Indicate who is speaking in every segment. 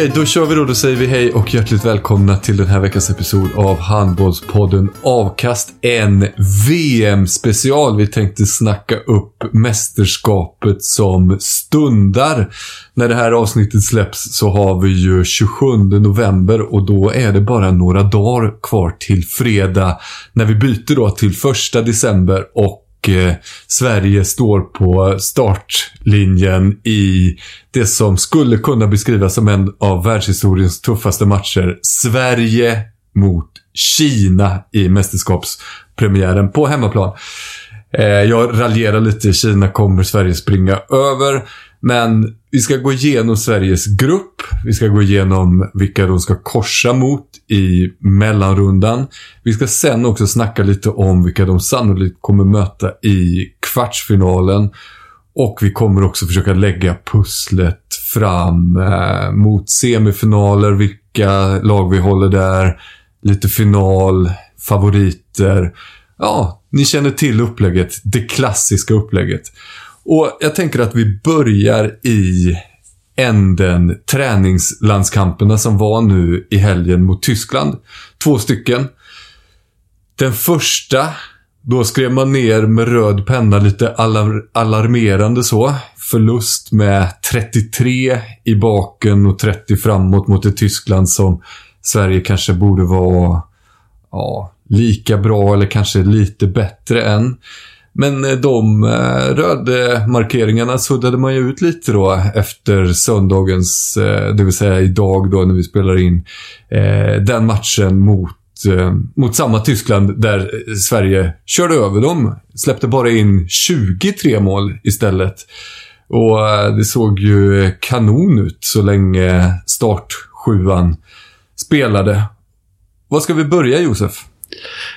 Speaker 1: Okej, då kör vi då. Då säger vi hej och hjärtligt välkomna till den här veckans episod av Handbollspodden Avkast. En VM-special. Vi tänkte snacka upp mästerskapet som stundar. När det här avsnittet släpps så har vi ju 27 november och då är det bara några dagar kvar till fredag. När vi byter då till första december och Eh, Sverige står på startlinjen i det som skulle kunna beskrivas som en av världshistoriens tuffaste matcher. Sverige mot Kina i mästerskapspremiären på hemmaplan. Eh, jag raljerar lite. Kina kommer Sverige springa över. Men vi ska gå igenom Sveriges grupp. Vi ska gå igenom vilka de ska korsa mot i mellanrundan. Vi ska sen också snacka lite om vilka de sannolikt kommer möta i kvartsfinalen. Och vi kommer också försöka lägga pusslet fram eh, mot semifinaler, vilka lag vi håller där. Lite final, favoriter. Ja, ni känner till upplägget. Det klassiska upplägget. Och jag tänker att vi börjar i änden träningslandskamperna som var nu i helgen mot Tyskland. Två stycken. Den första, då skrev man ner med röd penna lite alar alarmerande så. Förlust med 33 i baken och 30 framåt mot ett Tyskland som Sverige kanske borde vara ja, lika bra eller kanske lite bättre än. Men eh, de eh, röda markeringarna suddade man ju ut lite då efter söndagens, eh, det vill säga idag då när vi spelar in, den matchen mot mot samma Tyskland där Sverige körde över dem. Släppte bara in 23 mål istället. Och det såg ju kanon ut så länge startsjuan spelade. Vad ska vi börja Josef?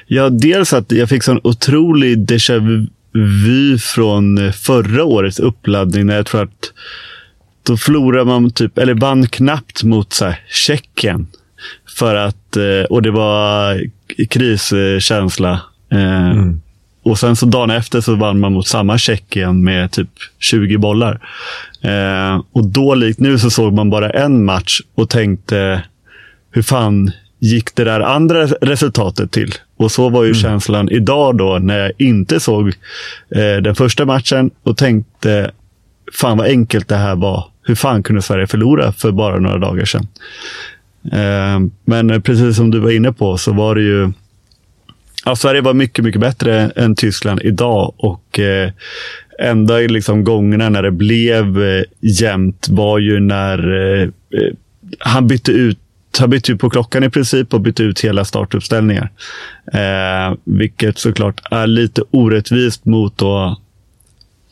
Speaker 2: Ja, dels att jag fick sån otrolig déjà vu från förra årets uppladdning när jag tror att då förlorade man typ, eller vann knappt mot så här, Tjeckien. För att, eh, och det var kriskänsla. Eh, mm. Och sen så dagen efter så vann man mot samma Tjeckien med typ 20 bollar. Eh, och då, likt nu, så såg man bara en match och tänkte, hur fan gick det där andra resultatet till? Och så var ju mm. känslan idag då när jag inte såg eh, den första matchen och tänkte, fan vad enkelt det här var. Hur fan kunde Sverige förlora för bara några dagar sedan? Eh, men precis som du var inne på så var det ju Ja, Sverige var mycket, mycket bättre än Tyskland idag och eh, enda liksom gångerna när det blev eh, jämnt var ju när eh, eh han bytte ut han bytte ju på klockan i princip och bytte ut hela startuppställningar. Eh, vilket såklart är lite orättvist mot då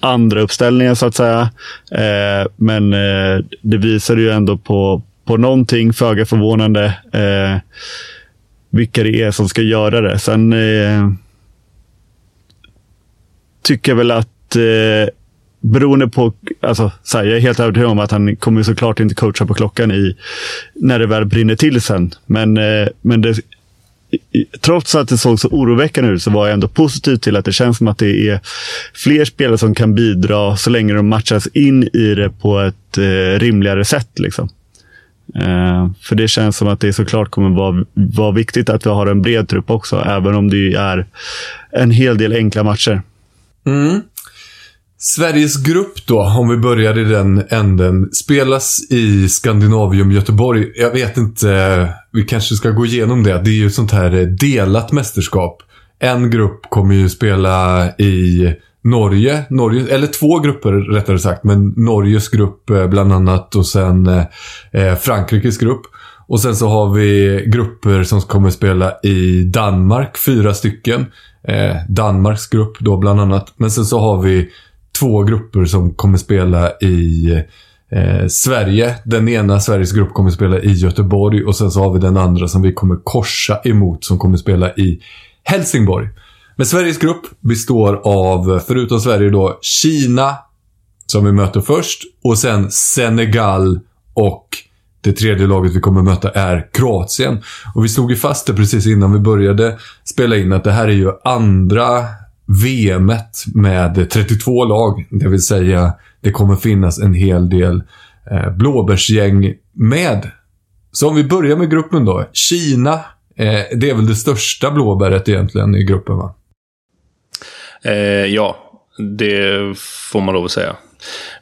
Speaker 2: andra uppställningar så att säga. Eh, men eh, det visar ju ändå på, på någonting, föga förvånande, eh, vilka det är som ska göra det. Sen eh, tycker jag väl att eh, beroende på, alltså, så här, jag är helt övertygad om att han kommer såklart inte coacha på klockan i, när det väl brinner till sen. Men, eh, men det, trots att det såg så oroväckande ut så var jag ändå positiv till att det känns som att det är fler spelare som kan bidra så länge de matchas in i det på ett eh, rimligare sätt. Liksom. Eh, för det känns som att det såklart kommer vara, vara viktigt att vi har en bred trupp också, även om det är en hel del enkla matcher.
Speaker 1: Mm. Sveriges grupp då, om vi börjar i den änden, spelas i Skandinavium Göteborg. Jag vet inte, vi kanske ska gå igenom det. Det är ju ett sånt här delat mästerskap. En grupp kommer ju spela i Norge, Norge, eller två grupper rättare sagt, men Norges grupp eh, bland annat och sen eh, eh, Frankrikes grupp. Och sen så har vi grupper som kommer spela i Danmark, fyra stycken. Eh, Danmarks grupp då bland annat. Men sen så har vi två grupper som kommer spela i eh, Sverige. Den ena, Sveriges grupp, kommer spela i Göteborg och sen så har vi den andra som vi kommer korsa emot som kommer spela i Helsingborg. Men Sveriges grupp består av, förutom Sverige då, Kina som vi möter först och sen Senegal och det tredje laget vi kommer möta är Kroatien. Och vi slog ju fast det precis innan vi började spela in att det här är ju andra VMet med 32 lag. Det vill säga, det kommer finnas en hel del eh, blåbärsgäng med. Så om vi börjar med gruppen då. Kina, eh, det är väl det största blåbäret egentligen i gruppen va?
Speaker 3: Eh, ja, det får man lov att säga.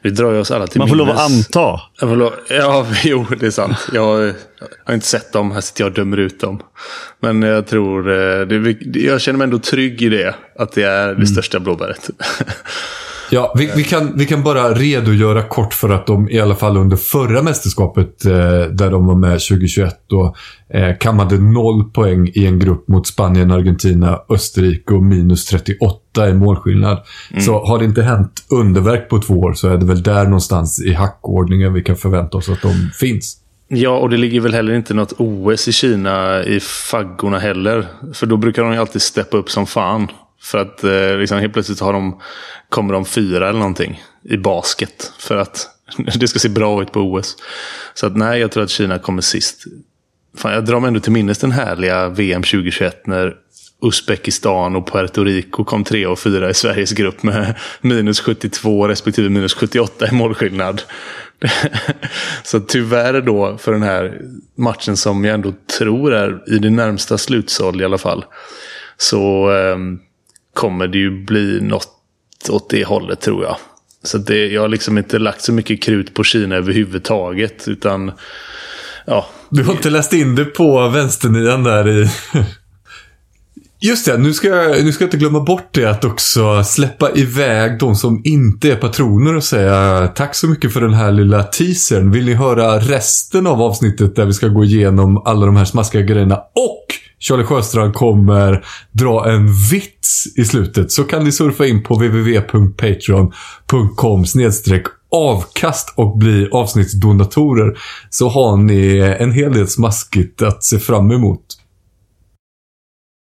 Speaker 3: Vi drar oss alla till
Speaker 2: Man får lov att anta.
Speaker 3: Jag lov, ja, jo, det är sant. Jag, jag har inte sett dem, här sitter jag och dömer ut dem. Men jag tror, eh, det, jag känner mig ändå trygg i det. Att det är det mm. största blåbäret.
Speaker 1: Ja, vi, vi, kan, vi kan bara redogöra kort för att de i alla fall under förra mästerskapet eh, där de var med 2021 då eh, kammade noll poäng i en grupp mot Spanien, Argentina, Österrike och minus 38 i målskillnad. Mm. Så har det inte hänt underverk på två år så är det väl där någonstans i hackordningen vi kan förvänta oss att de finns.
Speaker 3: Ja, och det ligger väl heller inte något OS i Kina i faggorna heller. För då brukar de ju alltid steppa upp som fan. För att eh, liksom, helt plötsligt har de, kommer de fyra eller någonting i basket. För att det ska se bra ut på OS. Så att nej, jag tror att Kina kommer sist. Fan, jag drar mig ändå till minnes den härliga VM 2021 när Uzbekistan och Puerto Rico kom tre och fyra i Sveriges grupp med minus 72 respektive minus 78 i målskillnad. Så tyvärr då för den här matchen som jag ändå tror är i det närmsta slutsåld i alla fall. Så Eh, kommer det ju bli något åt det hållet tror jag. Så det, jag har liksom inte lagt så mycket krut på Kina överhuvudtaget. Utan, ja.
Speaker 1: Du har inte läst in det på vänsternian där i... Just det, nu ska, jag, nu ska jag inte glömma bort det att också släppa iväg de som inte är patroner och säga tack så mycket för den här lilla teasern. Vill ni höra resten av avsnittet där vi ska gå igenom alla de här smaskiga grejerna och Charlie Sjöstrand kommer dra en vits i slutet så kan ni surfa in på www.patreon.com avkast och bli avsnittsdonatorer så har ni en hel del smaskigt att se fram emot.